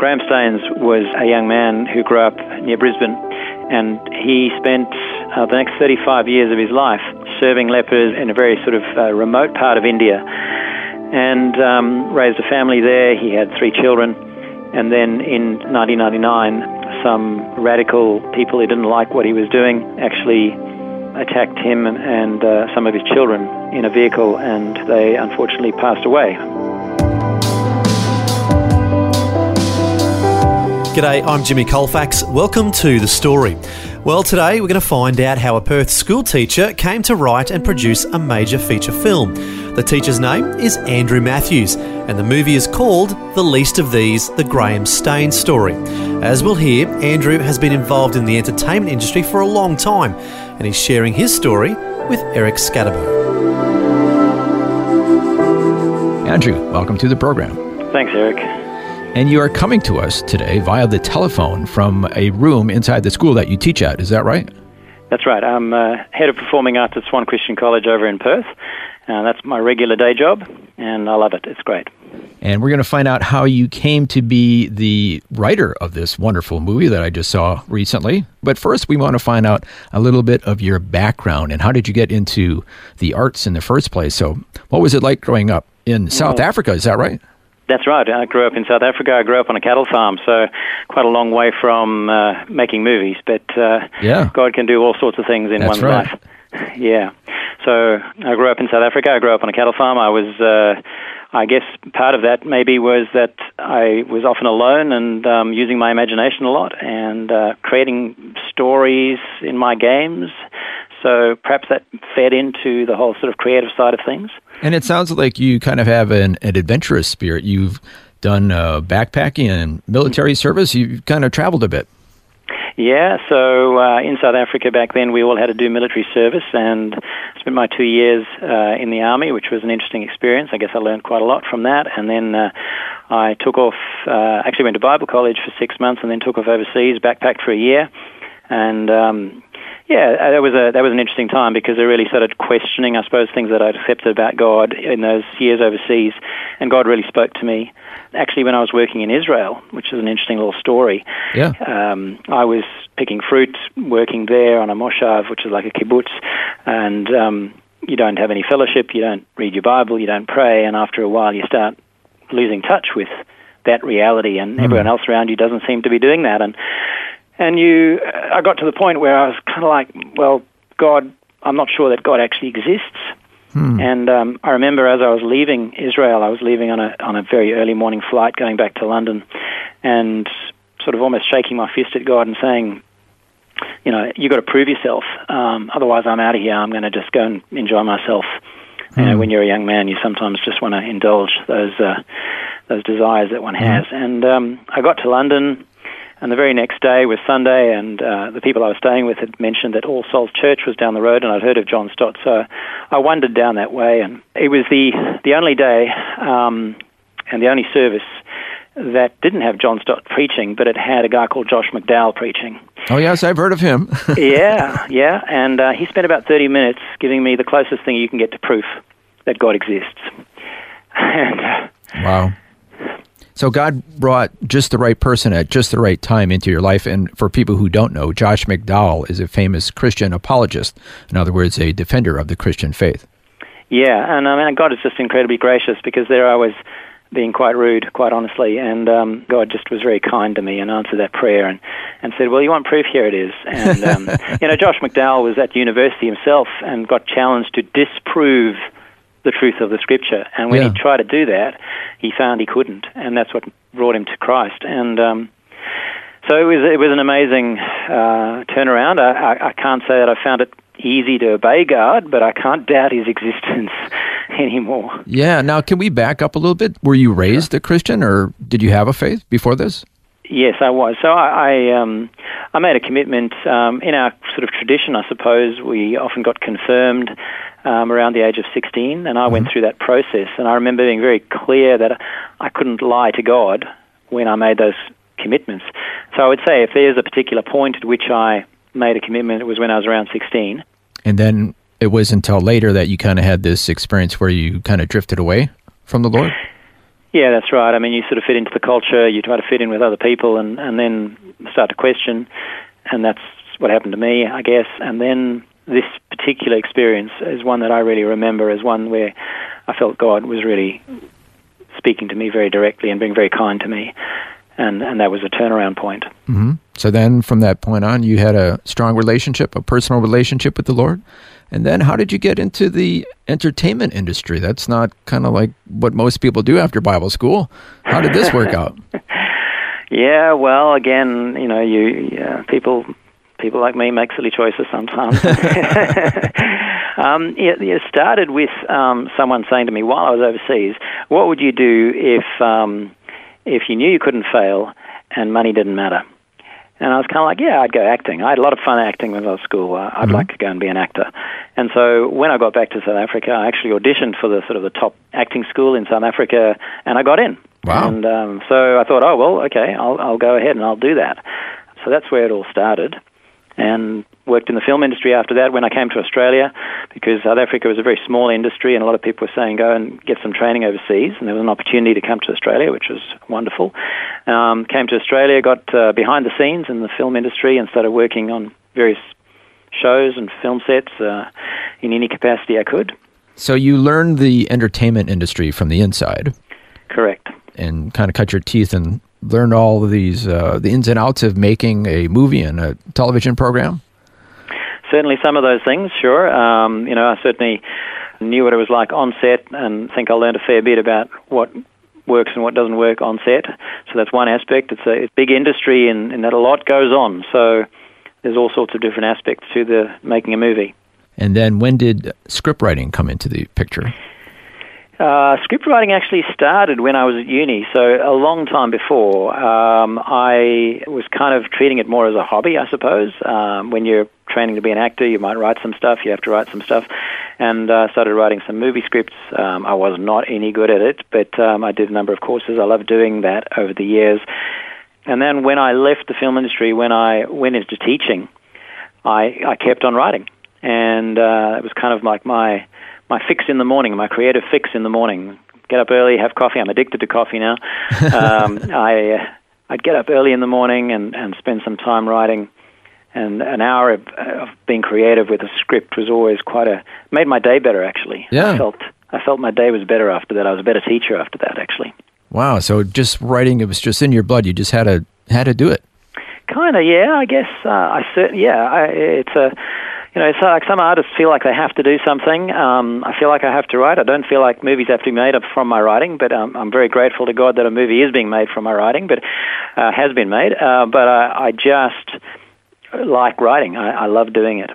Graham Staines was a young man who grew up near Brisbane, and he spent uh, the next 35 years of his life serving lepers in a very sort of uh, remote part of India, and um, raised a family there. He had three children, and then in 1999, some radical people who didn't like what he was doing actually attacked him and uh, some of his children in a vehicle, and they unfortunately passed away. G'day, I'm Jimmy Colfax. Welcome to The Story. Well, today we're going to find out how a Perth school teacher came to write and produce a major feature film. The teacher's name is Andrew Matthews, and the movie is called The Least of These The Graham Staines Story. As we'll hear, Andrew has been involved in the entertainment industry for a long time, and he's sharing his story with Eric Scatterbo. Andrew, welcome to the program. Thanks, Eric. And you are coming to us today via the telephone from a room inside the school that you teach at. Is that right? That's right. I'm uh, head of performing arts at Swan Christian College over in Perth. Uh, that's my regular day job, and I love it. It's great. And we're going to find out how you came to be the writer of this wonderful movie that I just saw recently. But first, we want to find out a little bit of your background and how did you get into the arts in the first place? So, what was it like growing up in South well, Africa? Is that right? That's right. I grew up in South Africa. I grew up on a cattle farm, so quite a long way from uh, making movies. But uh, yeah. God can do all sorts of things in That's one's right. life. Yeah. So I grew up in South Africa. I grew up on a cattle farm. I was, uh, I guess, part of that maybe was that I was often alone and um, using my imagination a lot and uh, creating stories in my games. So perhaps that fed into the whole sort of creative side of things. And it sounds like you kind of have an, an adventurous spirit. You've done uh, backpacking and military service. You've kind of traveled a bit. Yeah, so uh, in South Africa back then, we all had to do military service, and spent my two years uh, in the army, which was an interesting experience. I guess I learned quite a lot from that, and then uh, I took off. Uh, actually, went to Bible college for six months, and then took off overseas, backpacked for a year, and um, yeah, uh, that was a that was an interesting time because I really started questioning, I suppose, things that I'd accepted about God in those years overseas, and God really spoke to me. Actually, when I was working in Israel, which is an interesting little story, yeah, um, I was picking fruit, working there on a moshav, which is like a kibbutz, and um, you don't have any fellowship, you don't read your Bible, you don't pray, and after a while, you start losing touch with that reality, and mm. everyone else around you doesn't seem to be doing that, and and you, uh, I got to the point where I was kind of like, well, God, I'm not sure that God actually exists. Hmm. And um, I remember as I was leaving Israel, I was leaving on a on a very early morning flight going back to London, and sort of almost shaking my fist at God and saying, you know, you got to prove yourself. Um, otherwise, I'm out of here. I'm going to just go and enjoy myself. Hmm. You know, hmm. when you're a young man, you sometimes just want to indulge those uh, those desires that one hmm. has. And um, I got to London and the very next day was Sunday, and uh, the people I was staying with had mentioned that All Souls Church was down the road, and I'd heard of John Stott, so I wandered down that way, and it was the the only day um, and the only service that didn't have John Stott preaching, but it had a guy called Josh McDowell preaching. Oh yes, I've heard of him. yeah, yeah, and uh, he spent about thirty minutes giving me the closest thing you can get to proof that God exists. and, uh, wow. So God brought just the right person at just the right time into your life. And for people who don't know, Josh McDowell is a famous Christian apologist. In other words, a defender of the Christian faith. Yeah, and I mean, God is just incredibly gracious because there I was being quite rude, quite honestly, and um, God just was very kind to me and answered that prayer and, and said, "Well, you want proof? Here it is." And um, you know, Josh McDowell was at university himself and got challenged to disprove the truth of the scripture. And when yeah. he tried to do that, he found he couldn't, and that's what brought him to Christ. And um, so it was it was an amazing uh, turnaround. I, I, I can't say that I found it easy to obey God, but I can't doubt His existence anymore. Yeah. Now, can we back up a little bit? Were you raised a Christian, or did you have a faith before this? Yes, I was. So I, I, um, I made a commitment. Um, in our sort of tradition, I suppose, we often got confirmed um, around the age of 16, and I went through that process. And I remember being very clear that I couldn't lie to God when I made those commitments. So I would say if there's a particular point at which I made a commitment, it was when I was around 16. And then it was until later that you kind of had this experience where you kind of drifted away from the Lord? Yeah, that's right. I mean, you sort of fit into the culture, you try to fit in with other people, and, and then start to question. And that's what happened to me, I guess. And then this particular experience is one that I really remember as one where I felt God was really speaking to me very directly and being very kind to me. And, and that was a turnaround point. Mm-hmm. So then from that point on, you had a strong relationship, a personal relationship with the Lord? And then how did you get into the entertainment industry? That's not kind of like what most people do after Bible school. How did this work out? yeah, well, again, you know, you yeah, people people like me make silly choices sometimes. um, it, it, started with um, someone saying to me while I was overseas, "What would you do if um, if you knew you couldn't fail and money didn't matter?" And I was kind of like, yeah, I'd go acting. I had a lot of fun acting when I was at school. Uh, I'd mm-hmm. like to go and be an actor. And so when I got back to South Africa, I actually auditioned for the sort of the top acting school in South Africa, and I got in. Wow. And um, so I thought, oh well, okay, I'll I'll go ahead and I'll do that. So that's where it all started and worked in the film industry after that when I came to Australia because South Africa was a very small industry and a lot of people were saying go and get some training overseas and there was an opportunity to come to Australia which was wonderful. Um, came to Australia, got uh, behind the scenes in the film industry and started working on various shows and film sets uh, in any capacity I could. So you learned the entertainment industry from the inside. Correct. And kind of cut your teeth and learned all of these uh, the ins and outs of making a movie and a television program? Certainly, some of those things. Sure, um, you know, I certainly knew what it was like on set, and think I learned a fair bit about what works and what doesn't work on set. So that's one aspect. It's a, it's a big industry, and, and that a lot goes on. So there's all sorts of different aspects to the making a movie. And then, when did script writing come into the picture? Uh, script writing actually started when I was at uni, so a long time before. Um, I was kind of treating it more as a hobby, I suppose. Um, when you're training to be an actor, you might write some stuff, you have to write some stuff, and uh, started writing some movie scripts. Um, I was not any good at it, but um, I did a number of courses. I loved doing that over the years. And then when I left the film industry, when I went into teaching, I, I kept on writing. And uh, it was kind of like my my fix in the morning, my creative fix in the morning. Get up early, have coffee. I'm addicted to coffee now. Um, I uh, I'd get up early in the morning and, and spend some time writing, and an hour of, of being creative with a script was always quite a made my day better. Actually, yeah. I felt I felt my day was better after that. I was a better teacher after that. Actually. Wow. So just writing, it was just in your blood. You just had to had to do it. Kind of, yeah. I guess uh, I yeah. I, it's a you know, it's like some artists feel like they have to do something. Um, I feel like I have to write. I don't feel like movies have to be made from my writing, but um, I'm very grateful to God that a movie is being made from my writing, but uh, has been made. Uh, but I, I just like writing. I, I love doing it.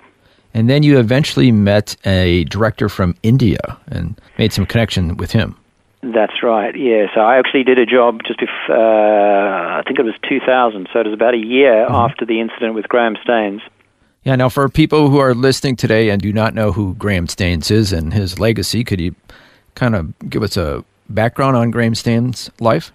And then you eventually met a director from India and made some connection with him. That's right. Yeah. So I actually did a job just before, uh, I think it was 2000. So it was about a year mm-hmm. after the incident with Graham Staines. Yeah, now for people who are listening today and do not know who Graham Staines is and his legacy, could you kind of give us a background on Graham Staines' life?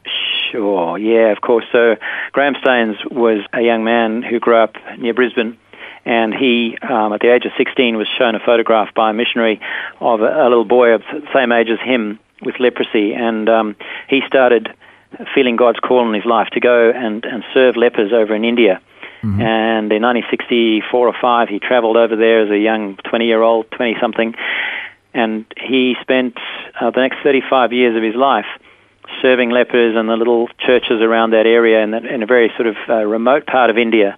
Sure, yeah, of course. So Graham Staines was a young man who grew up near Brisbane and he, um, at the age of 16, was shown a photograph by a missionary of a, little boy of the same age as him with leprosy, and um, he started feeling God's call in his life to go and, and serve lepers over in India. Mm-hmm. And in 1964 or 5, he traveled over there as a young 20 year old, 20 something, and he spent uh, the next 35 years of his life serving lepers and the little churches around that area in, that, in a very sort of uh, remote part of India.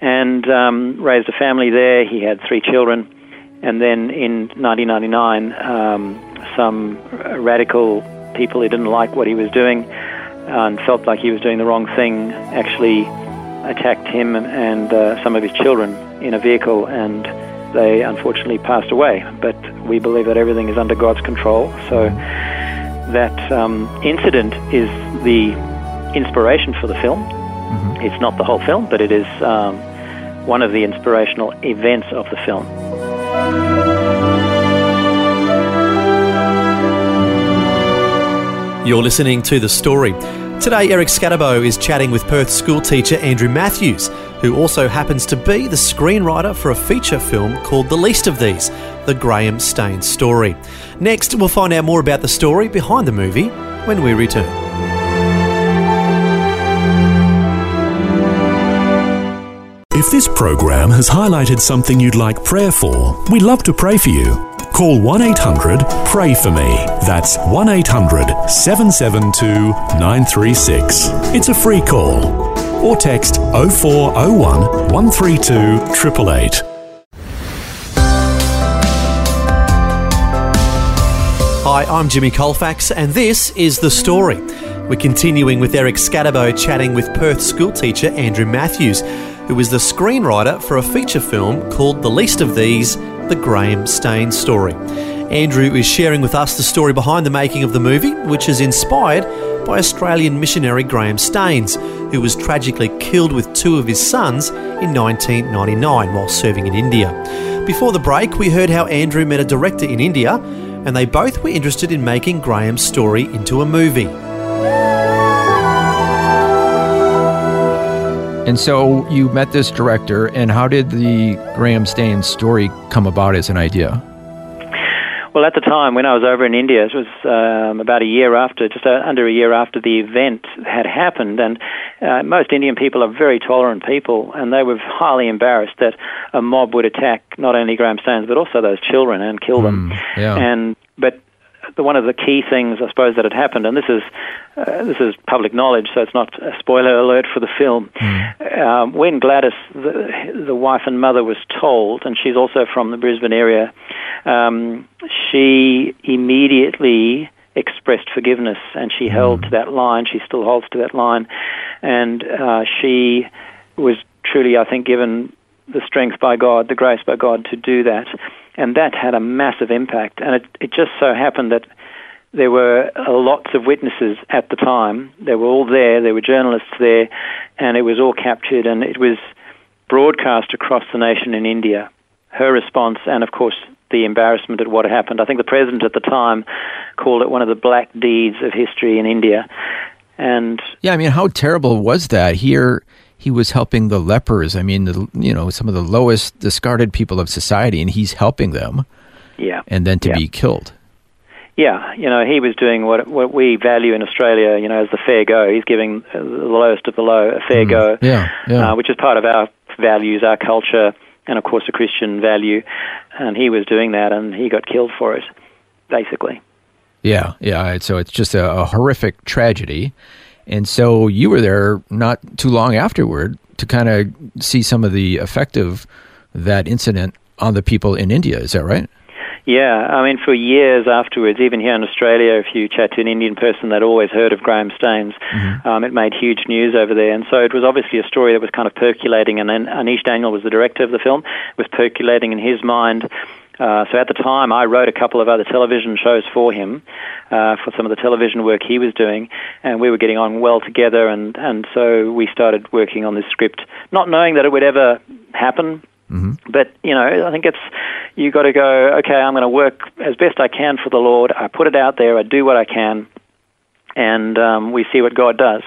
And um, raised a family there. He had three children. And then in 1999, um, some radical people who didn't like what he was doing and felt like he was doing the wrong thing actually attacked him and uh, some of his children in a vehicle, and they unfortunately passed away. But we believe that everything is under God's control. So that um, incident is the inspiration for the film. It's not the whole film, but it is um, one of the inspirational events of the film. You're listening to The Story. Today, Eric Scatterbo is chatting with Perth school teacher Andrew Matthews, who also happens to be the screenwriter for a feature film called The Least of These, the Graham Staines story. Next, we'll find out more about the story behind the movie when we return. If this program has highlighted something you'd like prayer for, we'd love to pray for you. Call 1 800 Pray For Me. That's 1 800 772 936. It's a free call. Or text 0401 132 888. Hi, I'm Jimmy Colfax, and this is The Story. We're continuing with Eric Scatterbo chatting with Perth schoolteacher Andrew Matthews, who is the screenwriter for a feature film called The Least of These The Graham Staines Story. Andrew is sharing with us the story behind the making of the movie, which is inspired by Australian missionary Graham Staines, who was tragically killed with two of his sons in 1999 while serving in India. Before the break, we heard how Andrew met a director in India, and they both were interested in making Graham's story into a movie. And so you met this director, and how did the Graham Staines story come about as an idea? Well, at the time when I was over in India, it was um, about a year after, just under a year after the event had happened, and uh, most Indian people are very tolerant people, and they were highly embarrassed that a mob would attack not only Graham Staines but also those children and kill them. Mm, yeah. And but the, one of the key things, I suppose, that had happened, and this is uh, this is public knowledge, so it's not a spoiler alert for the film. Um, when Gladys, the, the wife and mother, was told, and she's also from the Brisbane area, um, she immediately expressed forgiveness, and she held to that line. She still holds to that line, and uh, she was truly, I think, given the strength by God, the grace by God to do that. And that had a massive impact. And it, it just so happened that there were uh, lots of witnesses at the time. They were all there, there were journalists there, and it was all captured and it was broadcast across the nation in India. Her response, and of course, the embarrassment at what happened. I think the president at the time called it one of the black deeds of history in India. And Yeah, I mean, how terrible was that? Here, he was helping the lepers. I mean, the, you know, some of the lowest discarded people of society, and he's helping them, yeah, and then to Yeah. be killed. Yeah, you know, he was doing what what we value in Australia, you know, as the fair go. He's giving the lowest of the low a fair go, Mm. Yeah, yeah. Uh, which is part of our values, our culture, and of course a Christian value. And he was doing that, and he got killed for it, basically. Yeah, yeah. So it's just a, a horrific tragedy. And so you were there not too long afterward to kind of see some of the effect of that incident on the people in India. Is that right? Yeah, I mean, for years afterwards, even here in Australia, if you chat to an Indian person, they'd always heard of Graham Staines. Um, it made huge news over there, and so it was obviously a story that was kind of percolating. And then Anish Daniel was the director of the film, was percolating in his mind. Uh, so at the time, I wrote a couple of other television shows for him, uh, for some of the television work he was doing, and we were getting on well together. And and so we started working on this script, not knowing that it would ever happen. But you know, I think it's you got to go. Okay, I'm going to work as best I can for the Lord. I put it out there. I do what I can, and um, we see what God does.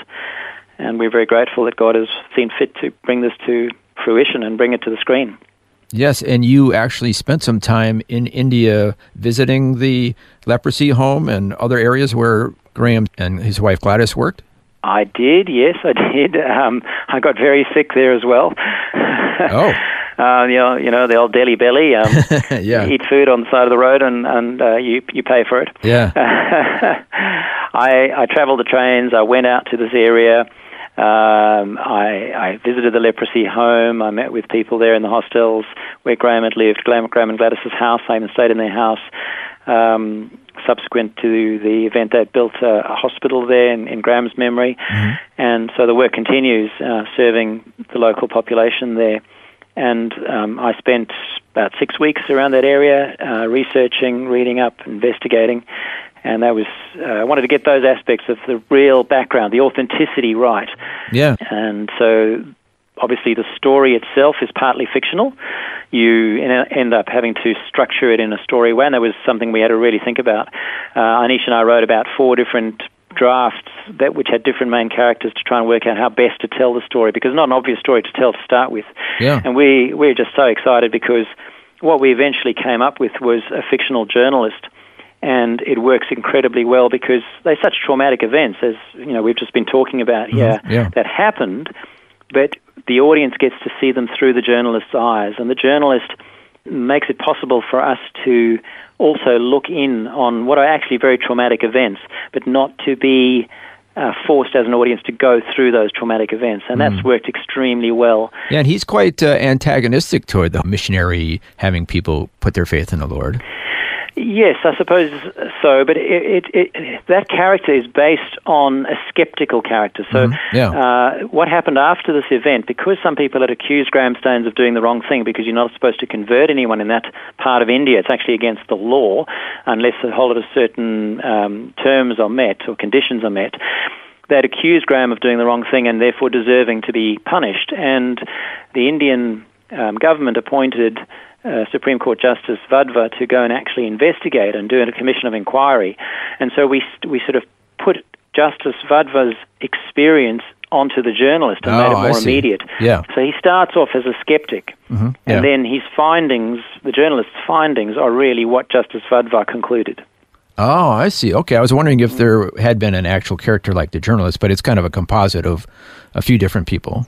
And we're very grateful that God has seen fit to bring this to fruition and bring it to the screen. Yes, and you actually spent some time in India visiting the leprosy home and other areas where Graham and his wife Gladys worked. I did, yes, I did. Um, I got very sick there as well. Oh, Uh, you know, you know the old Delhi belly. Um, Yeah. You eat food on the side of the road, and and uh, you you pay for it. yeah. I I travelled the trains. I went out to this area. Um, I, I visited the leprosy home. I met with people there in the hostels where Graham had lived. Graham, Graham and Gladys's house. I even stayed in their house. Um, subsequent to the event, they built a, a hospital there in, in Graham's memory, and so the work continues, uh, serving the local population there. And um, I spent about six weeks around that area, uh, researching, reading up, investigating, and that was uh, I wanted to get those aspects of the real background, the authenticity right. Yeah. And so obviously the story itself is partly fictional. You end up having to structure it in a story way, and that was something we had to really think about. Uh, Anish and I wrote about four different drafts that which had different main characters to try and work out how best to tell the story because it's not an obvious story to tell to start with. Yeah. And we we're just so excited because what we eventually came up with was a fictional journalist and it works incredibly well because they're such traumatic events as you know we've just been talking about here Mm-hmm. yeah. that happened but the audience gets to see them through the journalist's eyes and the journalist makes it possible for us to also look in on what are actually very traumatic events but not to be uh, forced as an audience to go through those traumatic events and Mm. that's worked extremely well Yeah, and he's quite uh, antagonistic toward the missionary having people put their faith in the Lord. Yes, I suppose so. But it, it, it, that character is based on a skeptical character. So, Mm-hmm. Yeah. uh, what happened after this event? Because some people had accused Graham Staines of doing the wrong thing, because you're not supposed to convert anyone in that part of India. It's actually against the law, unless a whole lot of certain um, terms are met or conditions are met. They'd accused Graham of doing the wrong thing and therefore deserving to be punished. And the Indian um, government appointed uh, Supreme Court Justice Wadhwa to go and actually investigate and do a commission of inquiry. And so we we sort of put Justice Wadhwa's experience onto the journalist and Oh, made it more immediate. Yeah. So he starts off as a skeptic, yeah. and then his findings, the journalist's findings, are really what Justice Wadhwa concluded. Oh, I see. Okay, I was wondering if there had been an actual character like the journalist, but it's kind of a composite of a few different people.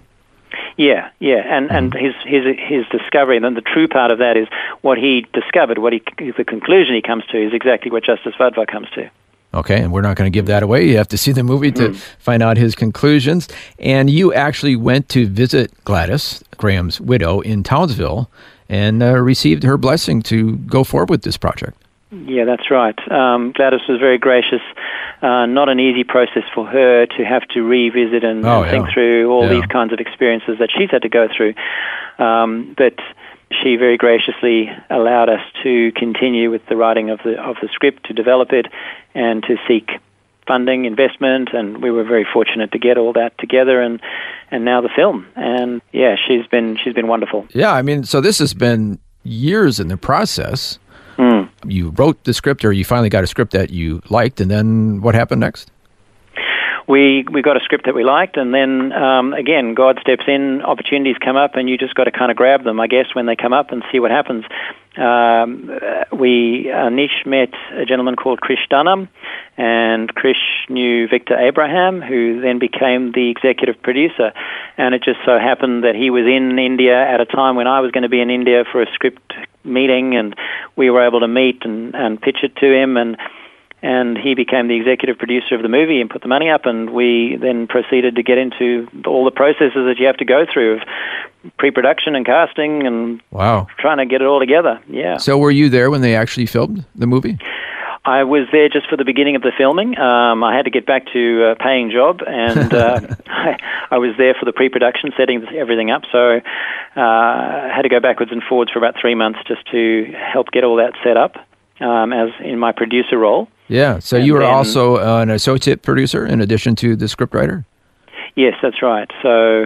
Yeah, yeah, and and his his his discovery, and then the true part of that is what he discovered. What he the conclusion he comes to is exactly what Justice Wadhwa comes to. Okay, and we're not going to give that away. You have to see the movie to find out his conclusions. And you actually went to visit Gladys, Graham's widow, in Townsville and uh, received her blessing to go forward with this project. Yeah, that's right. Um, Gladys was very gracious. Uh, not an easy process for her to have to revisit and, Oh, and think yeah. through all Yeah. these kinds of experiences that she's had to go through. Um, but she very graciously allowed us to continue with the writing of the of the script, to develop it, and to seek funding, investment, and we were very fortunate to get all that together and and now the film. And yeah, she's been she's been wonderful. Yeah, I mean, so this has been years in the process. You wrote the script, or you finally got a script that you liked, and then what happened next? we we got a script that we liked, and then um, again, God steps in. Opportunities come up, and you just got to kind of grab them, I guess, when they come up, and see what happens. Um, we uh, Nish met a gentleman called Krish Dunham, and Krish knew Victor Abraham, who then became the executive producer. And it just so happened that he was in India at a time when I was going to be in India for a script meeting, and we were able to meet and, and pitch it to him, and and he became the executive producer of the movie and put the money up and we then proceeded to get into all the processes that you have to go through of pre-production and casting and Wow. trying to get it all together yeah So were you there when they actually filmed the movie? I was there just for the beginning of the filming um, i had to get back to a paying job and uh, I, I was there for the pre-production setting everything up so uh, i had to go backwards and forwards for about three months just to help get all that set up um, as in my producer role Yeah. So And you were then- also an associate producer in addition to the scriptwriter? Yes, that's right. So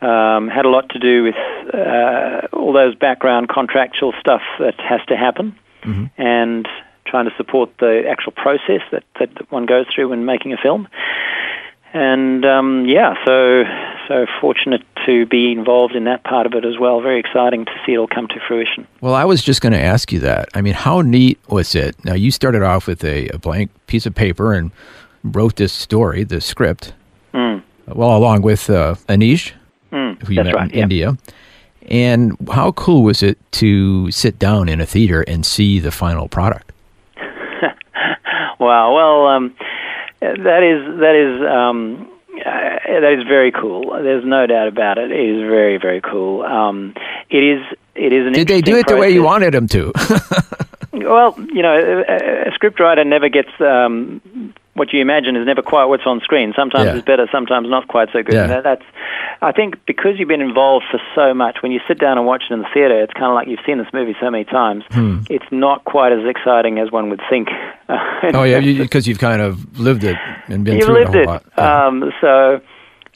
um, had a lot to do with uh, all those background contractual stuff that has to happen, and trying to support the actual process that, that one goes through when making a film. And um, yeah, so so fortunate to be involved in that part of it as well. Very exciting to see it all come to fruition. Well, I was just going to ask you that. I mean, how neat was it? Now, you started off with a, a blank piece of paper and wrote this story, the script, Mm. well, along with uh, Anish, Mm, who you met right. in yeah. India. And how cool was it to sit down in a theater and see the final product? Wow. Well, um, that is that is um, uh, that is very cool. There's no doubt about it. It is very very cool. Um, it is it is an. Did they do it interesting the way you wanted them to? Well, you know, a, a scriptwriter never gets um, what you imagine is never quite what's on screen. Sometimes Yeah. it's better, sometimes not quite so good. Yeah. That's, I think, because you've been involved for so much. When you sit down and watch it in the theatre, it's kind of like you've seen this movie so many times. It's not quite as exciting as one would think. Oh yeah, because you've kind of lived it and been You've through lived it a it. whole lot. Yeah. Um, so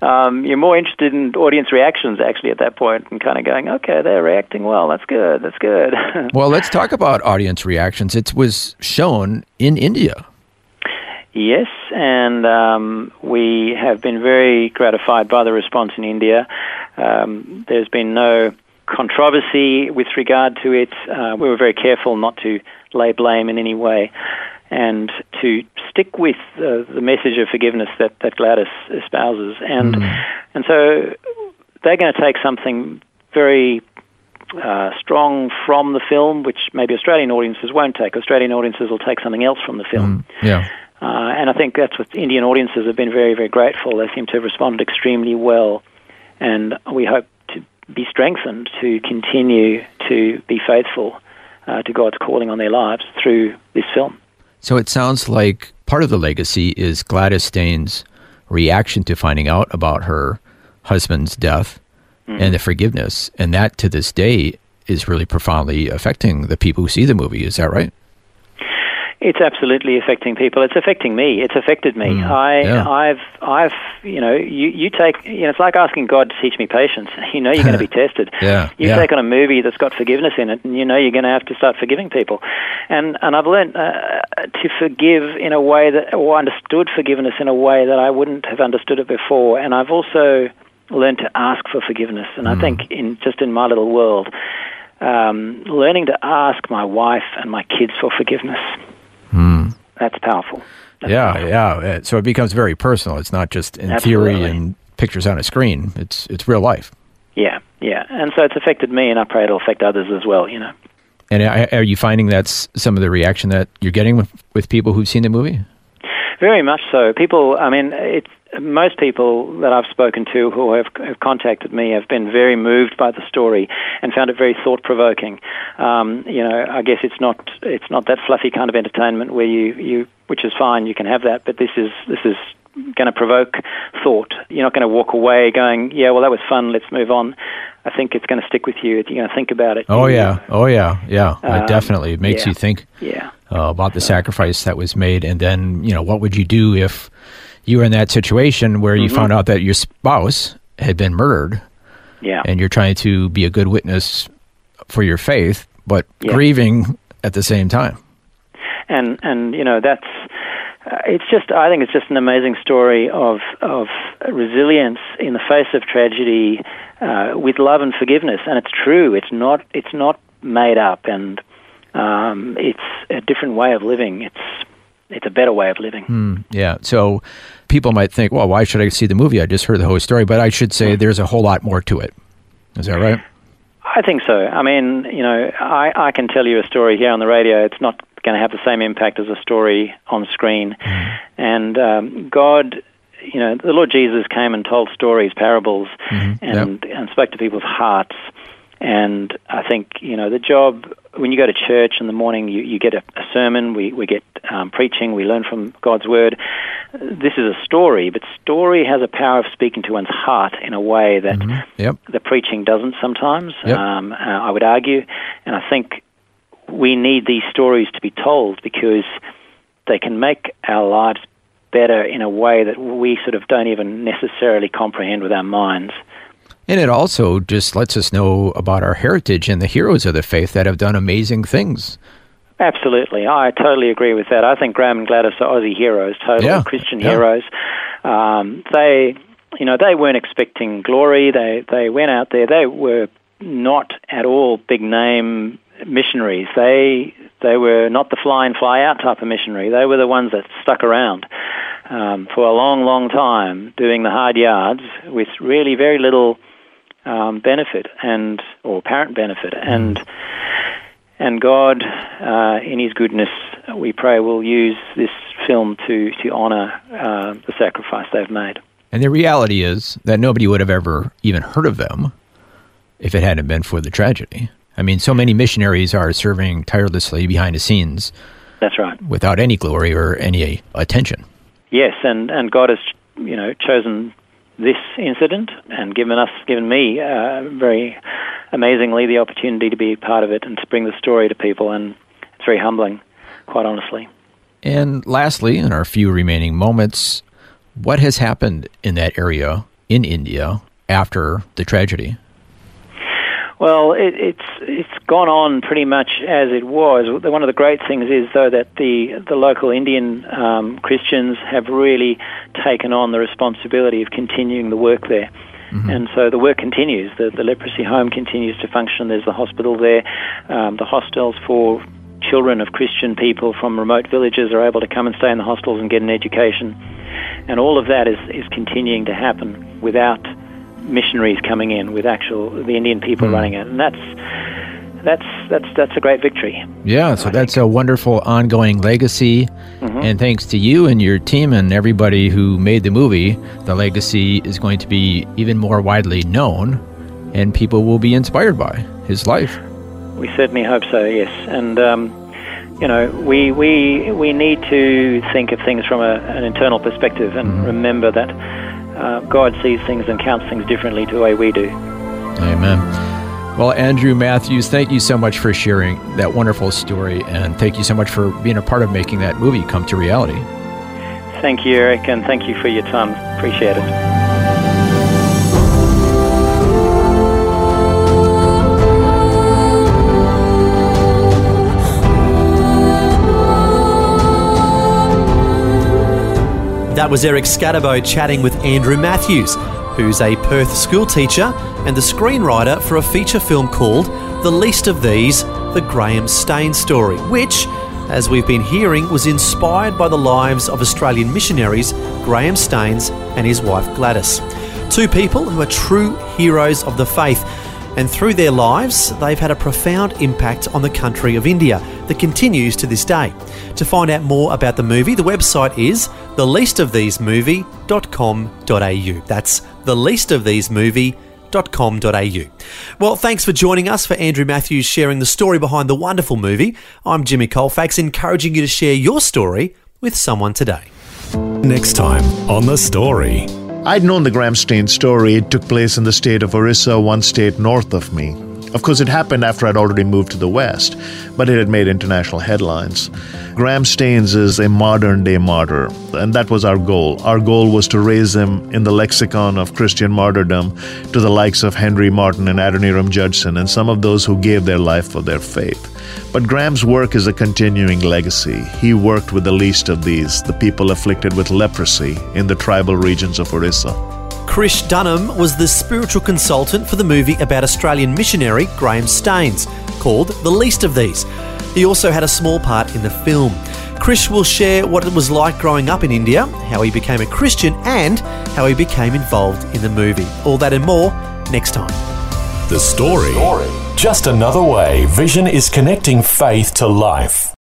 um, you're more interested in audience reactions actually at that point, and kind of going, okay, they're reacting well. That's good. That's good. well, let's talk about audience reactions. It was shown in India. Yes, and um, we have been very gratified by the response in India. Um, there's been no controversy with regard to it. Uh, we were very careful not to lay blame in any way. And to stick with uh, the message of forgiveness that, that Gladys espouses, and and so they're going to take something very uh, strong from the film, which maybe Australian audiences won't take. Australian audiences will take something else from the film. Yeah. Uh, and I think that's what Indian audiences have been very, very grateful. They seem to have responded extremely well. And we hope to be strengthened to continue to be faithful uh, to God's calling on their lives through this film. So it sounds like part of the legacy is Gladys Staines' reaction to finding out about her husband's death and the forgiveness, and that to this day is really profoundly affecting the people who see the movie. Is that right? It's absolutely affecting people. It's affecting me. It's affected me. I, yeah. I've, I've, you know, you, you take, you know, it's like asking God to teach me patience. You know, you're going to be tested. Yeah, You yeah. take on a movie that's got forgiveness in it, and you know you're going to have to start forgiving people. And and I've learned uh, to forgive in a way that, or understood forgiveness in a way that I wouldn't have understood it before. And I've also learned to ask for forgiveness. And Mm. I think in just in my little world, um, learning to ask my wife and my kids for forgiveness. That's powerful. That's yeah, powerful. yeah. Uh, So it becomes very personal. It's not just in theory and pictures on a screen. It's it's real life. Yeah, yeah. And so it's affected me, and I pray it'll affect others as well, you know. And are are you finding that's some of the reaction that you're getting with, with people who've seen the movie? Very much so. People, I mean, it's most people that I've spoken to who have, have contacted me have been very moved by the story and found it very thought provoking. Um, you know, I guess it's not it's not that fluffy kind of entertainment where you, you which is fine, you can have that, but this is this is going to provoke thought. You're not going to walk away going, yeah, well that was fun, let's move on. I think it's going to stick with you. You're going to think about it. Oh yeah, oh yeah, yeah. Um, definitely, it makes yeah. you think Yeah. uh, about the sacrifice that was made, and then you know what would you do if you were in that situation where you Mm-hmm. found out that your spouse had been murdered, Yeah. and you're trying to be a good witness for your faith, but Yeah. grieving at the same time. and and you know that's uh, it's just I think it's just an amazing story of of resilience in the face of tragedy uh, with love and forgiveness and it's true it's not it's not made up and um, it's a different way of living it's it's a better way of living Mm, yeah. So people might think, well, why should I see the movie? I just heard the whole story, but I should say there's a whole lot more to it. Is that right? I think so. I mean, you know, I, I can tell you a story here on the radio. It's not going to have the same impact as a story on screen. And um, God, you know, the Lord Jesus came and told stories, parables, and, and spoke to people's hearts. And I think, you know, the job, when you go to church in the morning, you, you get a, a sermon, we, we get um, preaching, we learn from God's Word. This is a story, but story has a power of speaking to one's heart in a way that Yep. the preaching doesn't sometimes. Yep. Um, uh, I would argue, and I think we need these stories to be told because they can make our lives better in a way that we sort of don't even necessarily comprehend with our minds. And it also just lets us know about our heritage and the heroes of the faith that have done amazing things. Absolutely, I totally agree with that. I think Graham and Gladys are Aussie heroes, totally Yeah, Christian yeah. heroes. Um, they, you know, they weren't expecting glory. They they went out there. They were not at all big name missionaries. They they were not the fly in fly out type of missionary. They were the ones that stuck around um, for a long, long time, doing the hard yards with really very little um, benefit and or apparent benefit and. And God, uh, in His goodness, we pray will use this film to to honour uh, the sacrifice they've made. And the reality is that nobody would have ever even heard of them if it hadn't been for the tragedy. I mean, so many missionaries are serving tirelessly behind the scenes That's right. without any glory or any attention. yes, and, and God has, you know, chosen this incident and given us, given me, uh, very amazingly, the opportunity to be part of it and to bring the story to people, and it's very humbling, quite honestly. And lastly, in our few remaining moments, what has happened in that area in India after the tragedy? Well, it, it's it's gone on pretty much as it was. One of the great things is, though, that the the local Indian um, Christians have really taken on the responsibility of continuing the work there. Mm-hmm. And so the work continues. The, the leprosy home continues to function. There's the hospital there. Um, the hostels for children of Christian people from remote villages are able to come and stay in the hostels and get an education. And all of that is, is continuing to happen without missionaries coming in with actual the Indian people mm. running it, and that's that's that's that's a great victory. Yeah, so I that's think. a wonderful ongoing legacy, mm-hmm. and thanks to you and your team and everybody who made the movie, the legacy is going to be even more widely known, and people will be inspired by his life. We certainly hope so. Yes, and. Um, you know, we, we, we need to think of things from a, an internal perspective and mm-hmm. remember that uh, God sees things and counts things differently to the way we do. Amen. Well, Andrew Matthews, thank you so much for sharing that wonderful story, and thank you so much for being a part of making that movie come to reality. Thank you, Eric, and thank you for your time. Appreciate it. That was Eric Scatterbo chatting with Andrew Matthews, who's a Perth school teacher and the screenwriter for a feature film called The Least of These The Graham Staines Story, which, as we've been hearing, was inspired by the lives of Australian missionaries Graham Staines and his wife Gladys. Two people who are true heroes of the faith and through their lives, they've had a profound impact on the country of India that continues to this day. To find out more about the movie, the website is theleastofthesemovie.com.au. That's theleastofthesemovie.com.au. Well, thanks for joining us for Andrew Matthews sharing the story behind the wonderful movie. I'm Jimmy Colfax, encouraging you to share your story with someone today. Next time on The Story. I'd known the Graham Staines story. It took place in the state of Orissa, one state north of me. Of course, it happened after I'd already moved to the West, but it had made international headlines. Graham Staines is a modern day martyr, and that was our goal. Our goal was to raise him in the lexicon of Christian martyrdom to the likes of Henry Martyn and Adoniram Judson and some of those who gave their life for their faith. But Graham's work is a continuing legacy. He worked with the least of these, the people afflicted with leprosy in the tribal regions of Orissa. Krish Dunham was the spiritual consultant for the movie about Australian missionary Graham Staines, called The Least of These. He also had a small part in the film. Krish will share what it was like growing up in India, how he became a Christian, and how he became involved in the movie. All that and more next time. The story. Just another way Vision is connecting faith to life.